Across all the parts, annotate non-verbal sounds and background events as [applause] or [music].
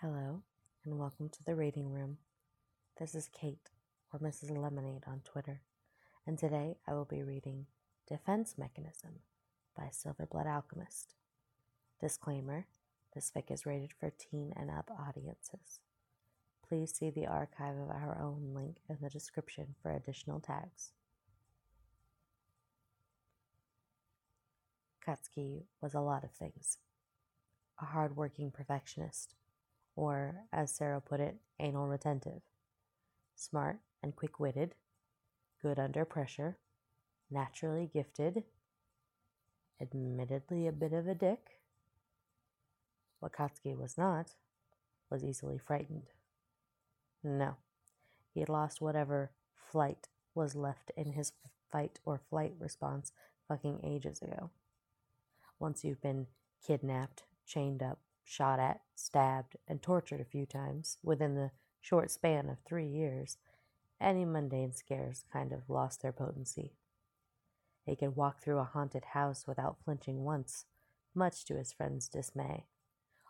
Hello, and welcome to the reading room. This is Kate, or Mrs. Lemonade on Twitter, and today I will be reading Defense Mechanism by Silverblood Alchemist. Disclaimer this fic is rated for teen and up audiences. Please see the archive of our own link in the description for additional tags. Katsuki was a lot of things. A hard-working perfectionist, or as Sero put it, anal retentive. Smart and quick-witted, good under pressure, naturally gifted, admittedly a bit of a dick. What was not was easily frightened. No, he had lost whatever flight was left in his fight or flight response fucking ages ago. Once you've been kidnapped, chained up, shot at, stabbed, and tortured a few times within the short span of three years, any mundane scares kind of lost their potency. He could walk through a haunted house without flinching once, much to his friend's dismay,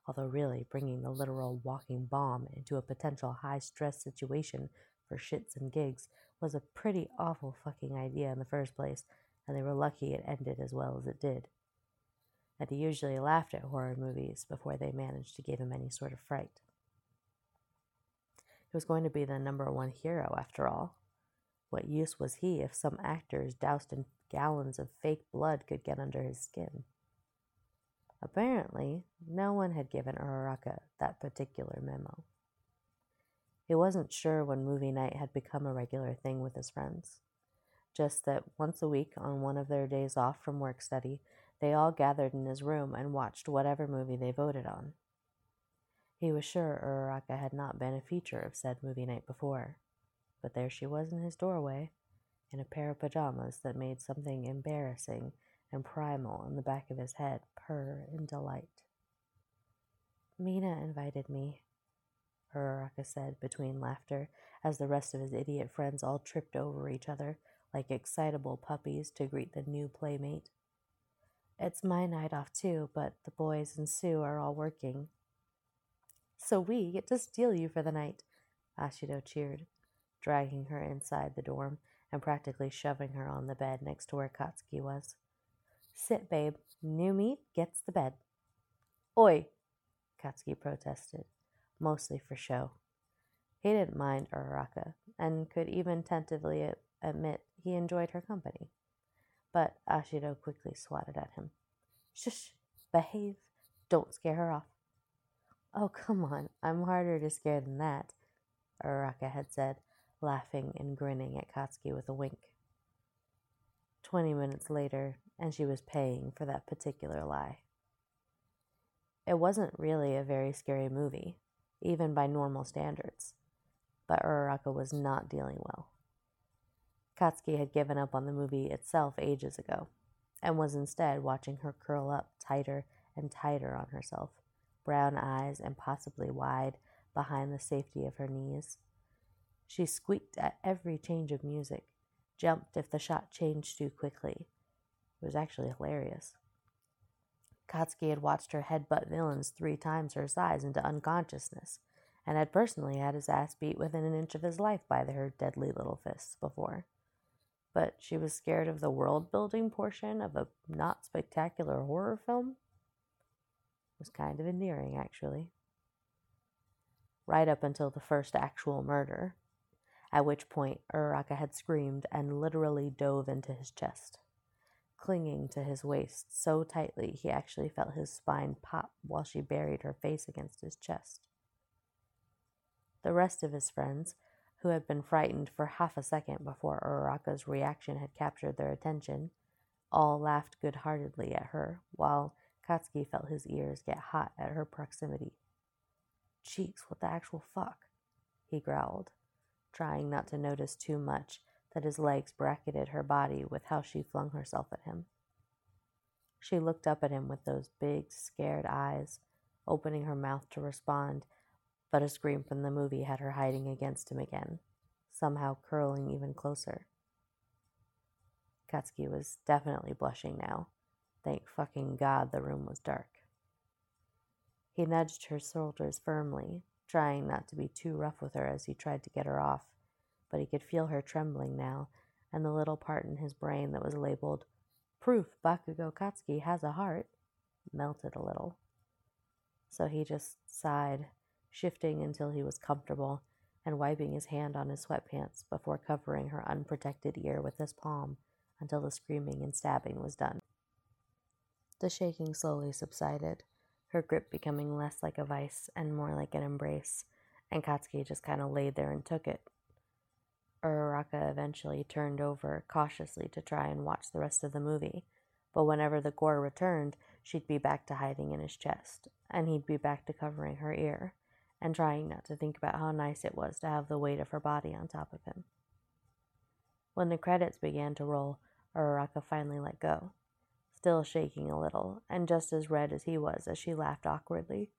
although really bringing the literal walking bomb into a potential high stress situation for shits and gigs was a pretty awful fucking idea in the first place, and they were lucky it ended as well as it did that he usually laughed at horror movies before they managed to give him any sort of fright. He was going to be the number one hero, after all. What use was he if some actors doused in gallons of fake blood could get under his skin? Apparently, no one had given Uraraka that particular memo. He wasn't sure when movie night had become a regular thing with his friends. Just that once a week, on one of their days off from work study, they all gathered in his room and watched whatever movie they voted on. He was sure Uraraka had not been a feature of said movie night before, but there she was in his doorway, in a pair of pajamas that made something embarrassing and primal in the back of his head purr in delight. Mina invited me, Uraraka said between laughter as the rest of his idiot friends all tripped over each other like excitable puppies to greet the new playmate. It's my night off too, but the boys and Tsu are all working. So we get to steal you for the night, Ashido cheered, dragging her inside the dorm and practically shoving her on the bed next to where Katsuki was. Sit, babe. New meat gets the bed. Oi, Katsuki protested, mostly for show. He didn't mind Uraraka and could even tentatively admit he enjoyed her company but Ashido quickly swatted at him. Shush, behave, don't scare her off. Oh, come on, I'm harder to scare than that, Uraraka had said, laughing and grinning at Katsuki with a wink. Twenty minutes later, and she was paying for that particular lie. It wasn't really a very scary movie, even by normal standards, but Uraraka was not dealing well. Katsuki had given up on the movie itself ages ago, and was instead watching her curl up tighter and tighter on herself, brown eyes impossibly wide behind the safety of her knees. She squeaked at every change of music, jumped if the shot changed too quickly. It was actually hilarious. Katsuki had watched her headbutt villains three times her size into unconsciousness, and had personally had his ass beat within an inch of his life by her deadly little fists before but she was scared of the world building portion of a not spectacular horror film. It was kind of endearing, actually. Right up until the first actual murder, at which point Uraraka had screamed and literally dove into his chest, clinging to his waist so tightly he actually felt his spine pop while she buried her face against his chest. The rest of his friends who had been frightened for half a second before Uraraka's reaction had captured their attention, all laughed good heartedly at her, while Katsuki felt his ears get hot at her proximity. Cheeks, what the actual fuck? he growled, trying not to notice too much that his legs bracketed her body with how she flung herself at him. She looked up at him with those big, scared eyes, opening her mouth to respond but a scream from the movie had her hiding against him again, somehow curling even closer. Katsuki was definitely blushing now. Thank fucking God the room was dark. He nudged her shoulders firmly, trying not to be too rough with her as he tried to get her off, but he could feel her trembling now, and the little part in his brain that was labeled Proof Bakugo Katsuki has a heart melted a little. So he just sighed, shifting until he was comfortable and wiping his hand on his sweatpants before covering her unprotected ear with his palm until the screaming and stabbing was done. The shaking slowly subsided, her grip becoming less like a vice and more like an embrace, and Katsuki just kind of laid there and took it. Uraraka eventually turned over cautiously to try and watch the rest of the movie, but whenever the gore returned, she'd be back to hiding in his chest, and he'd be back to covering her ear, and trying not to think about how nice it was to have the weight of her body on top of him. When the credits began to roll, Uraraka finally let go, still shaking a little, and just as red as he was as she laughed awkwardly.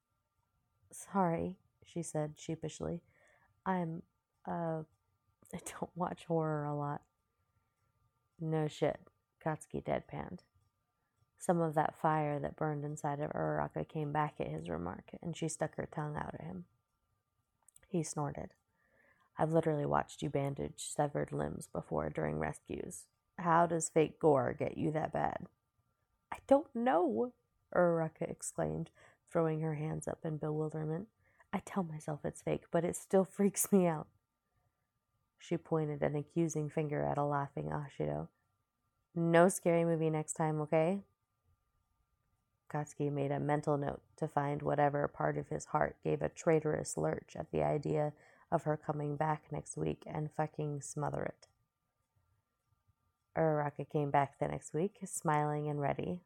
Sorry, she said sheepishly. I'm, uh, [laughs] I don't watch horror a lot. No shit, Katsuki deadpanned. Some of that fire that burned inside of Uraraka came back at his remark, and she stuck her tongue out at him. He snorted. I've literally watched you bandage severed limbs before during rescues. How does fake gore get you that bad? I don't know, Uraraka exclaimed, throwing her hands up in bewilderment. I tell myself it's fake, but it still freaks me out. She pointed an accusing finger at a laughing Ashido. No scary movie next time, okay? Katsuki made a mental note to find whatever part of his heart gave a traitorous lurch at the idea of her coming back next week and fucking smother it. Uraraka came back the next week, smiling and ready,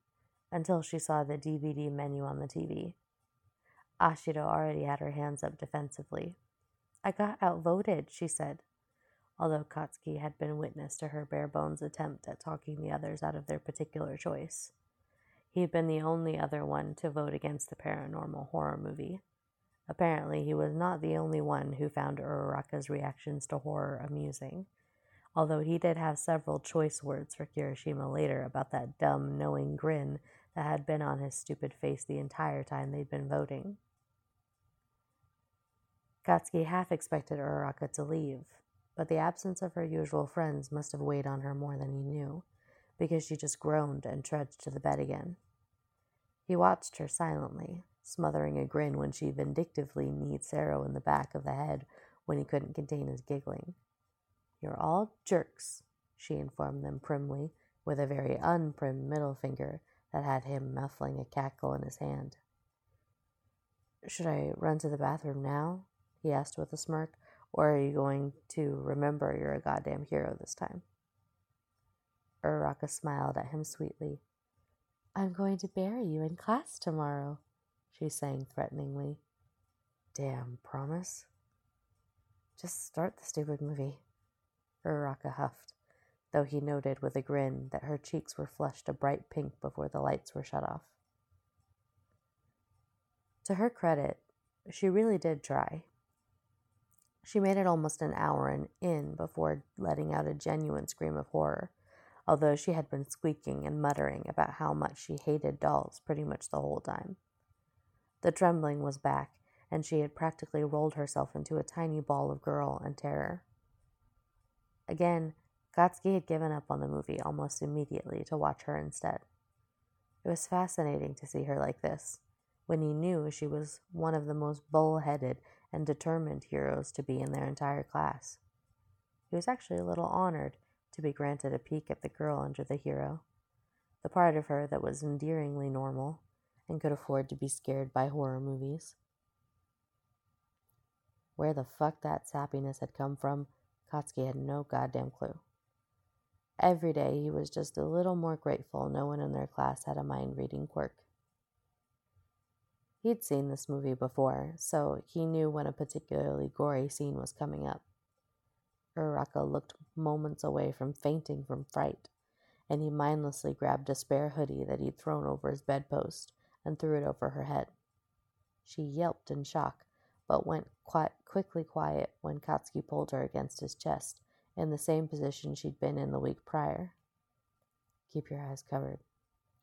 until she saw the DVD menu on the TV. Ashido already had her hands up defensively. I got outvoted, she said, although Katsuki had been witness to her bare bones attempt at talking the others out of their particular choice. He had been the only other one to vote against the paranormal horror movie. Apparently, he was not the only one who found Uraraka's reactions to horror amusing although he did have several choice words for Kirishima later about that dumb, knowing grin that had been on his stupid face the entire time they'd been voting. Katsuki half expected Uraraka to leave, but the absence of her usual friends must have weighed on her more than he knew, because she just groaned and trudged to the bed again. He watched her silently, smothering a grin when she vindictively kneed Sero in the back of the head when he couldn't contain his giggling. You're all jerks, she informed them primly, with a very unprim middle finger that had him muffling a cackle in his hand. Should I run to the bathroom now? he asked with a smirk, or are you going to remember you're a goddamn hero this time? Uraraka smiled at him sweetly. I'm going to bury you in class tomorrow, she sang threateningly. Damn, promise? Just start the stupid movie. Uraraka huffed, though he noted with a grin that her cheeks were flushed a bright pink before the lights were shut off. To her credit, she really did try. She made it almost an hour and in before letting out a genuine scream of horror, although she had been squeaking and muttering about how much she hated dolls pretty much the whole time. The trembling was back, and she had practically rolled herself into a tiny ball of girl and terror. Again, Katsuki had given up on the movie almost immediately to watch her instead. It was fascinating to see her like this, when he knew she was one of the most bull-headed and determined heroes to be in their entire class. He was actually a little honored to be granted a peek at the girl under the hero, the part of her that was endearingly normal and could afford to be scared by horror movies. Where the fuck that sappiness had come from Katsuki had no goddamn clue. Every day he was just a little more grateful no one in their class had a mind reading quirk. He'd seen this movie before, so he knew when a particularly gory scene was coming up. Uraraka looked moments away from fainting from fright, and he mindlessly grabbed a spare hoodie that he'd thrown over his bedpost and threw it over her head. She yelped in shock, but went quite quickly quiet when Katsuki pulled her against his chest, in the same position she'd been in the week prior. Keep your eyes covered,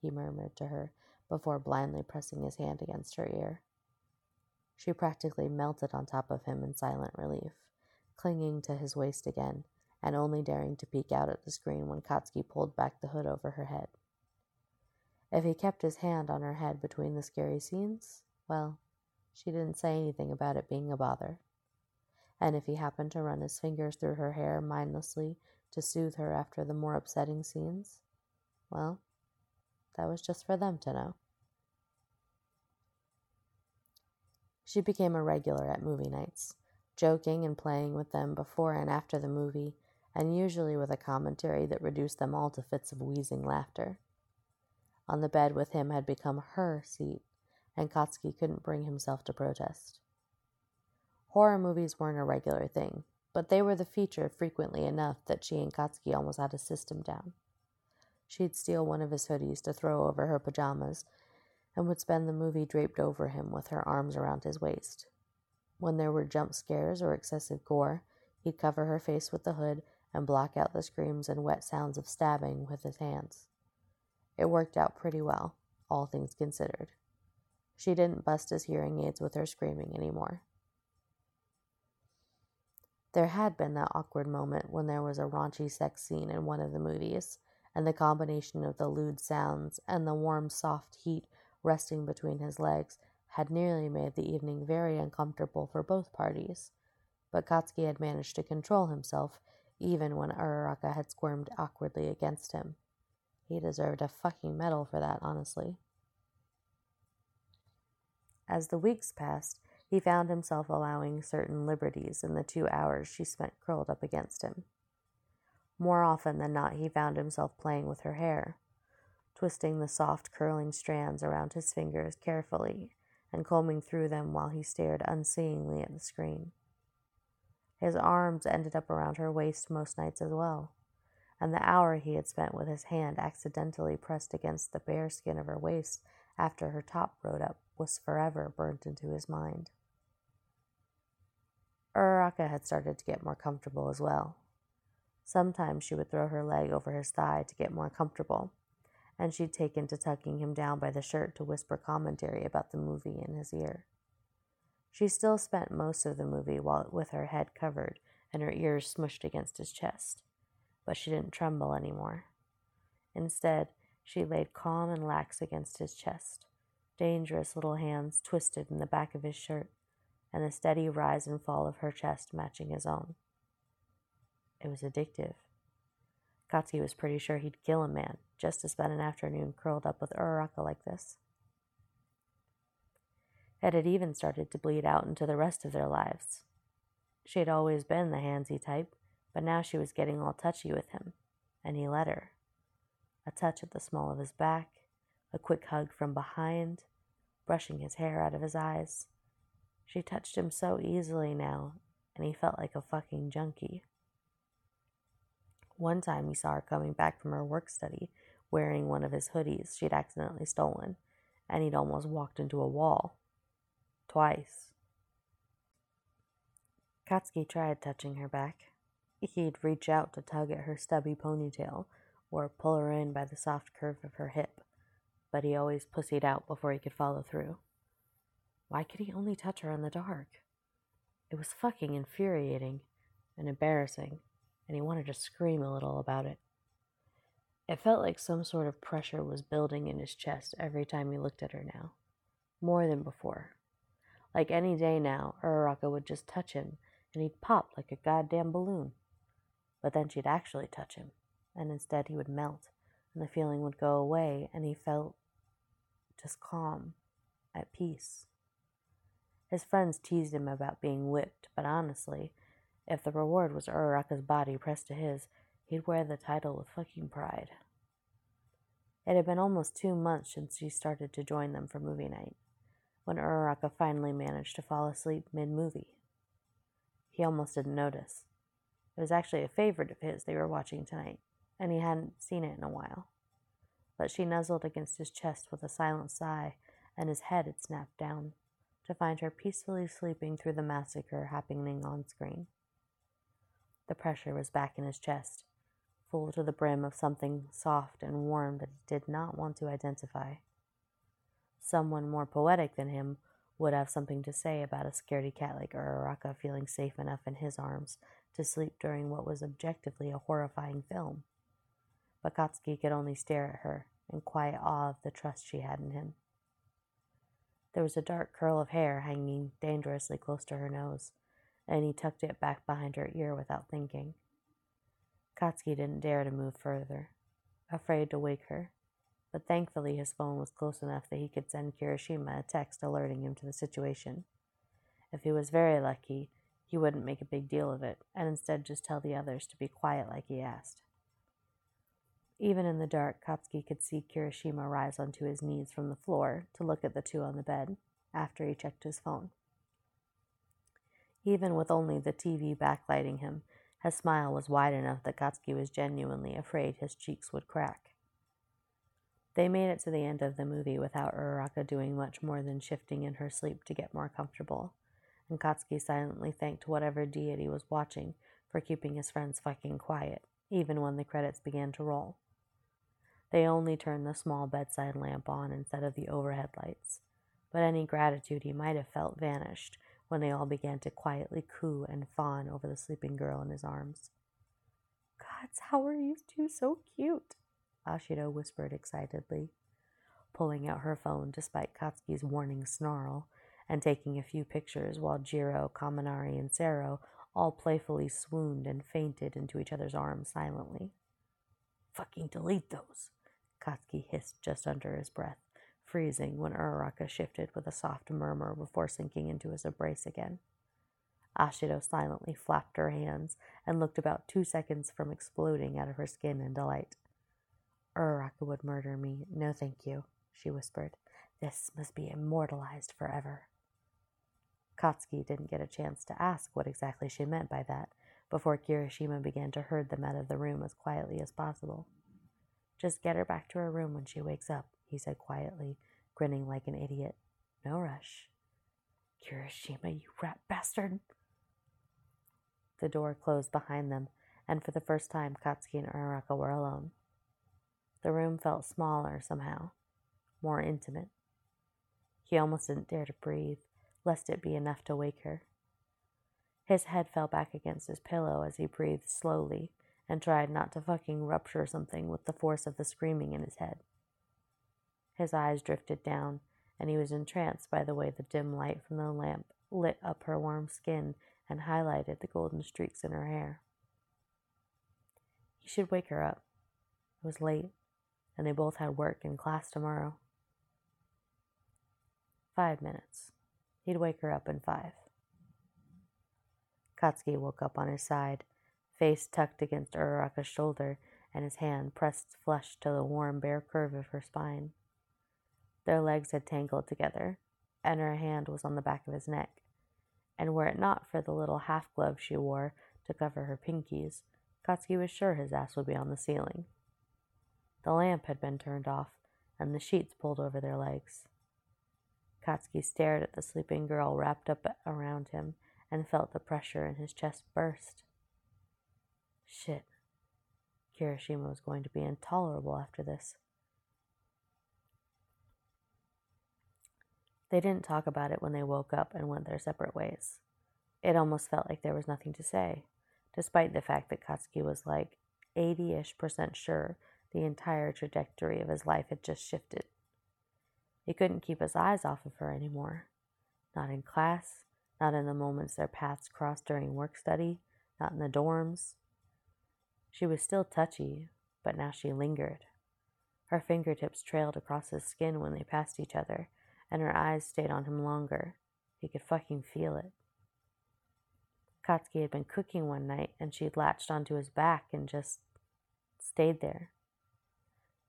he murmured to her before blindly pressing his hand against her ear. She practically melted on top of him in silent relief, clinging to his waist again, and only daring to peek out at the screen when Katsuki pulled back the hood over her head. If he kept his hand on her head between the scary scenes, well, she didn't say anything about it being a bother. And if he happened to run his fingers through her hair mindlessly to soothe her after the more upsetting scenes, well, that was just for them to know. She became a regular at movie nights, joking and playing with them before and after the movie, and usually with a commentary that reduced them all to fits of wheezing laughter. On the bed with him had become her seat, and Katsuki couldn't bring himself to protest. Horror movies weren't a regular thing, but they were the feature frequently enough that she and Katsuki almost had a system down. She'd steal one of his hoodies to throw over her pajamas and would spend the movie draped over him with her arms around his waist. When there were jump scares or excessive gore, he'd cover her face with the hood and block out the screams and wet sounds of stabbing with his hands. It worked out pretty well, all things considered. She didn't bust his hearing aids with her screaming anymore. There had been that awkward moment when there was a raunchy sex scene in one of the movies, and the combination of the lewd sounds and the warm, soft heat resting between his legs had nearly made the evening very uncomfortable for both parties. But Katsuki had managed to control himself even when Uraraka had squirmed awkwardly against him. He deserved a fucking medal for that, honestly. As the weeks passed, he found himself allowing certain liberties in the two hours she spent curled up against him. More often than not, he found himself playing with her hair, twisting the soft, curling strands around his fingers carefully and combing through them while he stared unseeingly at the screen. His arms ended up around her waist most nights as well, and the hour he had spent with his hand accidentally pressed against the bare skin of her waist after her top rode up was forever burnt into his mind. Uraraka had started to get more comfortable as well. Sometimes she would throw her leg over his thigh to get more comfortable, and she'd taken to tucking him down by the shirt to whisper commentary about the movie in his ear. She still spent most of the movie while with her head covered and her ears smushed against his chest, but she didn't tremble anymore. Instead, she laid calm and lax against his chest, dangerous little hands twisted in the back of his shirt, and the steady rise and fall of her chest matching his own. It was addictive. Katsuki was pretty sure he'd kill a man just to spend an afternoon curled up with Uraraka like this. It had even started to bleed out into the rest of their lives. She had always been the handsy type, but now she was getting all touchy with him, and he let her. A touch at the small of his back, a quick hug from behind, brushing his hair out of his eyes, she touched him so easily now, and he felt like a fucking junkie. One time he saw her coming back from her work study wearing one of his hoodies she'd accidentally stolen, and he'd almost walked into a wall. Twice. Katsuki tried touching her back. He'd reach out to tug at her stubby ponytail or pull her in by the soft curve of her hip, but he always pussied out before he could follow through. Why could he only touch her in the dark? It was fucking infuriating and embarrassing, and he wanted to scream a little about it. It felt like some sort of pressure was building in his chest every time he looked at her now, more than before. Like any day now, Uraraka would just touch him, and he'd pop like a goddamn balloon. But then she'd actually touch him, and instead he would melt, and the feeling would go away, and he felt just calm, at peace. His friends teased him about being whipped, but honestly, if the reward was Uraraka's body pressed to his, he'd wear the title with fucking pride. It had been almost two months since he started to join them for movie night, when Uraraka finally managed to fall asleep mid movie. He almost didn't notice. It was actually a favorite of his they were watching tonight, and he hadn't seen it in a while. But she nuzzled against his chest with a silent sigh, and his head had snapped down to find her peacefully sleeping through the massacre happening on screen. The pressure was back in his chest, full to the brim of something soft and warm that he did not want to identify. Someone more poetic than him would have something to say about a scaredy cat like Uraraka feeling safe enough in his arms to sleep during what was objectively a horrifying film. But Katsuki could only stare at her in quiet awe of the trust she had in him. There was a dark curl of hair hanging dangerously close to her nose, and he tucked it back behind her ear without thinking. Katsuki didn't dare to move further, afraid to wake her, but thankfully his phone was close enough that he could send Kirishima a text alerting him to the situation. If he was very lucky, he wouldn't make a big deal of it, and instead just tell the others to be quiet like he asked. Even in the dark, Katsuki could see Kirishima rise onto his knees from the floor to look at the two on the bed after he checked his phone. Even with only the TV backlighting him, his smile was wide enough that Katsuki was genuinely afraid his cheeks would crack. They made it to the end of the movie without Uraraka doing much more than shifting in her sleep to get more comfortable, and Katsuki silently thanked whatever deity was watching for keeping his friends fucking quiet, even when the credits began to roll. They only turned the small bedside lamp on instead of the overhead lights, but any gratitude he might have felt vanished when they all began to quietly coo and fawn over the sleeping girl in his arms. Gods, how are you two so cute? Ashido whispered excitedly, pulling out her phone despite Katsuki's warning snarl and taking a few pictures while Jiro, Kaminari, and Sero all playfully swooned and fainted into each other's arms silently. Fucking delete those, Katsuki hissed just under his breath, freezing when Uraraka shifted with a soft murmur before sinking into his embrace again. Ashido silently flapped her hands and looked about two seconds from exploding out of her skin in delight. Uraraka would murder me. No, thank you, she whispered. This must be immortalized forever. Katsuki didn't get a chance to ask what exactly she meant by that before Kirishima began to herd them out of the room as quietly as possible. Just get her back to her room when she wakes up, he said quietly, grinning like an idiot. No rush. Kirishima, you rat bastard! The door closed behind them, and for the first time, Katsuki and Uraraka were alone. The room felt smaller somehow, more intimate. He almost didn't dare to breathe, lest it be enough to wake her. His head fell back against his pillow as he breathed slowly, and tried not to fucking rupture something with the force of the screaming in his head. His eyes drifted down, and he was entranced by the way the dim light from the lamp lit up her warm skin and highlighted the golden streaks in her hair. He should wake her up. It was late, and they both had work and class tomorrow. Five minutes. He'd wake her up in five. Katsuki woke up on his side face tucked against Uraraka's shoulder and his hand pressed flush to the warm, bare curve of her spine. Their legs had tangled together, and her hand was on the back of his neck. And were it not for the little half glove she wore to cover her pinkies, Katsuki was sure his ass would be on the ceiling. The lamp had been turned off, and the sheets pulled over their legs. Katsuki stared at the sleeping girl wrapped up around him and felt the pressure in his chest burst. Shit. Kirishima was going to be intolerable after this. They didn't talk about it when they woke up and went their separate ways. It almost felt like there was nothing to say, despite the fact that Katsuki was like 80 ish percent sure the entire trajectory of his life had just shifted. He couldn't keep his eyes off of her anymore. Not in class, not in the moments their paths crossed during work study, not in the dorms, she was still touchy, but now she lingered. Her fingertips trailed across his skin when they passed each other, and her eyes stayed on him longer. He could fucking feel it. Katsuki had been cooking one night, and she'd latched onto his back and just stayed there.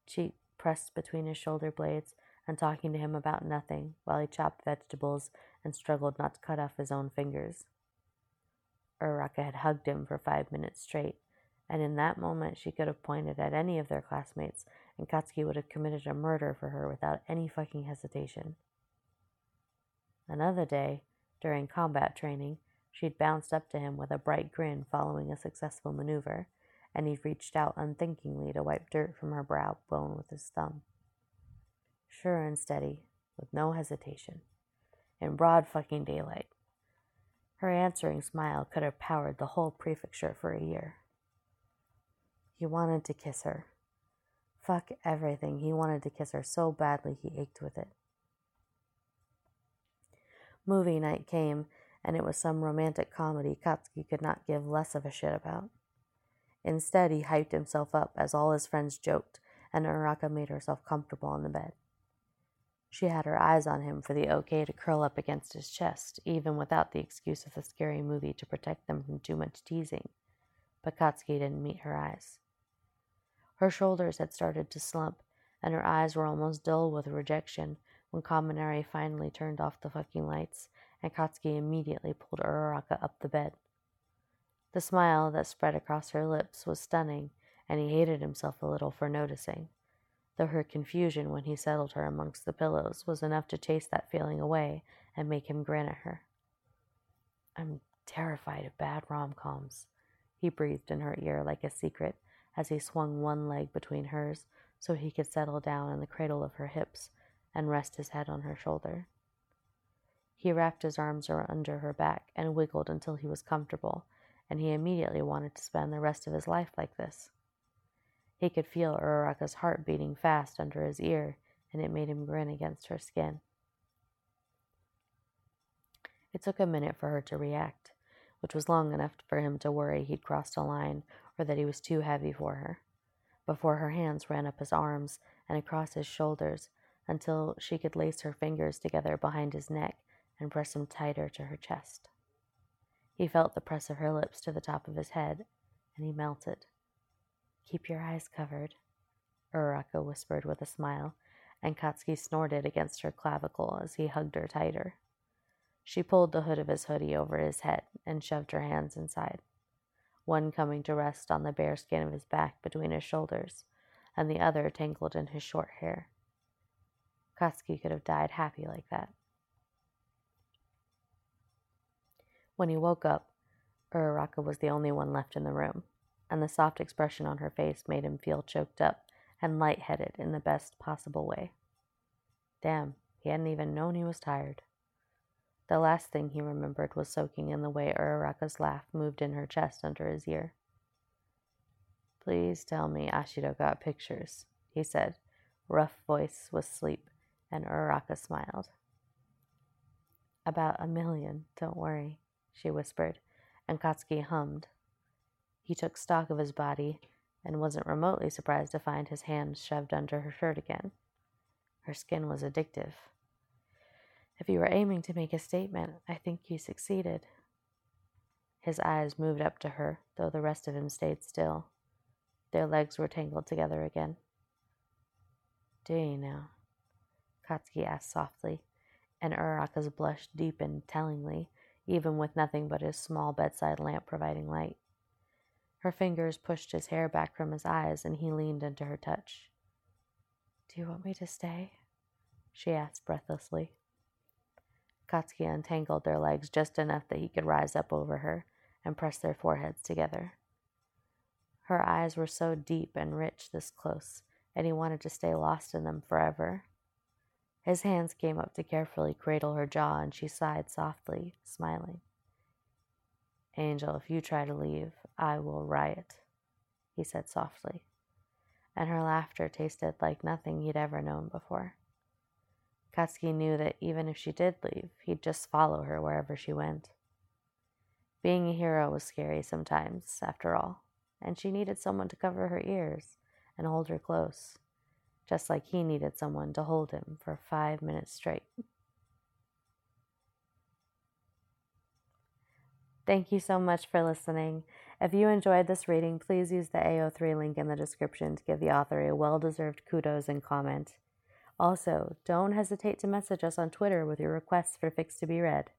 Cheek pressed between his shoulder blades and talking to him about nothing while he chopped vegetables and struggled not to cut off his own fingers. Uraraka had hugged him for five minutes straight, and in that moment she could have pointed at any of their classmates, and Katsuki would have committed a murder for her without any fucking hesitation. Another day, during combat training, she'd bounced up to him with a bright grin following a successful maneuver, and he'd reached out unthinkingly to wipe dirt from her brow bone with his thumb. Sure and steady, with no hesitation. in broad fucking daylight. Her answering smile could have powered the whole prefecture for a year. He wanted to kiss her. Fuck everything. He wanted to kiss her so badly he ached with it. Movie night came, and it was some romantic comedy Katsuki could not give less of a shit about. Instead, he hyped himself up as all his friends joked, and Uraraka made herself comfortable on the bed. She had her eyes on him for the okay to curl up against his chest, even without the excuse of the scary movie to protect them from too much teasing. But Katsuki didn't meet her eyes. Her shoulders had started to slump, and her eyes were almost dull with rejection when Kaminari finally turned off the fucking lights, and Katsuki immediately pulled Uraraka up the bed. The smile that spread across her lips was stunning, and he hated himself a little for noticing though her confusion when he settled her amongst the pillows was enough to chase that feeling away and make him grin at her. I'm terrified of bad rom coms, he breathed in her ear like a secret as he swung one leg between hers so he could settle down in the cradle of her hips and rest his head on her shoulder. He wrapped his arms under her back and wiggled until he was comfortable, and he immediately wanted to spend the rest of his life like this. He could feel Uraraka's heart beating fast under his ear, and it made him grin against her skin. It took a minute for her to react, which was long enough for him to worry he'd crossed a line or that he was too heavy for her, before her hands ran up his arms and across his shoulders until she could lace her fingers together behind his neck and press him tighter to her chest. He felt the press of her lips to the top of his head, and he melted. Keep your eyes covered, Uraraka whispered with a smile, and Katsuki snorted against her clavicle as he hugged her tighter. She pulled the hood of his hoodie over his head and shoved her hands inside, one coming to rest on the bare skin of his back between his shoulders, and the other tangled in his short hair. Katsuki could have died happy like that. When he woke up, Uraraka was the only one left in the room and the soft expression on her face made him feel choked up and light-headed in the best possible way. Damn, he hadn't even known he was tired. The last thing he remembered was soaking in the way Uraraka's laugh moved in her chest under his ear. Please tell me Ashido got pictures, he said, rough voice with sleep, and Uraraka smiled. About a million, don't worry, she whispered, and Katsuki hummed, he took stock of his body and wasn't remotely surprised to find his hands shoved under her shirt again. Her skin was addictive. If you were aiming to make a statement, I think you succeeded. His eyes moved up to her, though the rest of him stayed still. Their legs were tangled together again. Do you know? Katsuki asked softly, and Uraraka's blush deepened tellingly, even with nothing but his small bedside lamp providing light. Her fingers pushed his hair back from his eyes, and he leaned into her touch. Do you want me to stay? she asked breathlessly. Katsuki untangled their legs just enough that he could rise up over her and press their foreheads together. Her eyes were so deep and rich this close, and he wanted to stay lost in them forever. His hands came up to carefully cradle her jaw, and she sighed softly, smiling. Angel, if you try to leave, I will riot, he said softly, and her laughter tasted like nothing he'd ever known before. Katsuki knew that even if she did leave, he'd just follow her wherever she went. Being a hero was scary sometimes, after all, and she needed someone to cover her ears and hold her close, just like he needed someone to hold him for five minutes straight. Thank you so much for listening. If you enjoyed this reading, please use the AO3 link in the description to give the author a well deserved kudos and comment. Also, don't hesitate to message us on Twitter with your requests for fics to be read.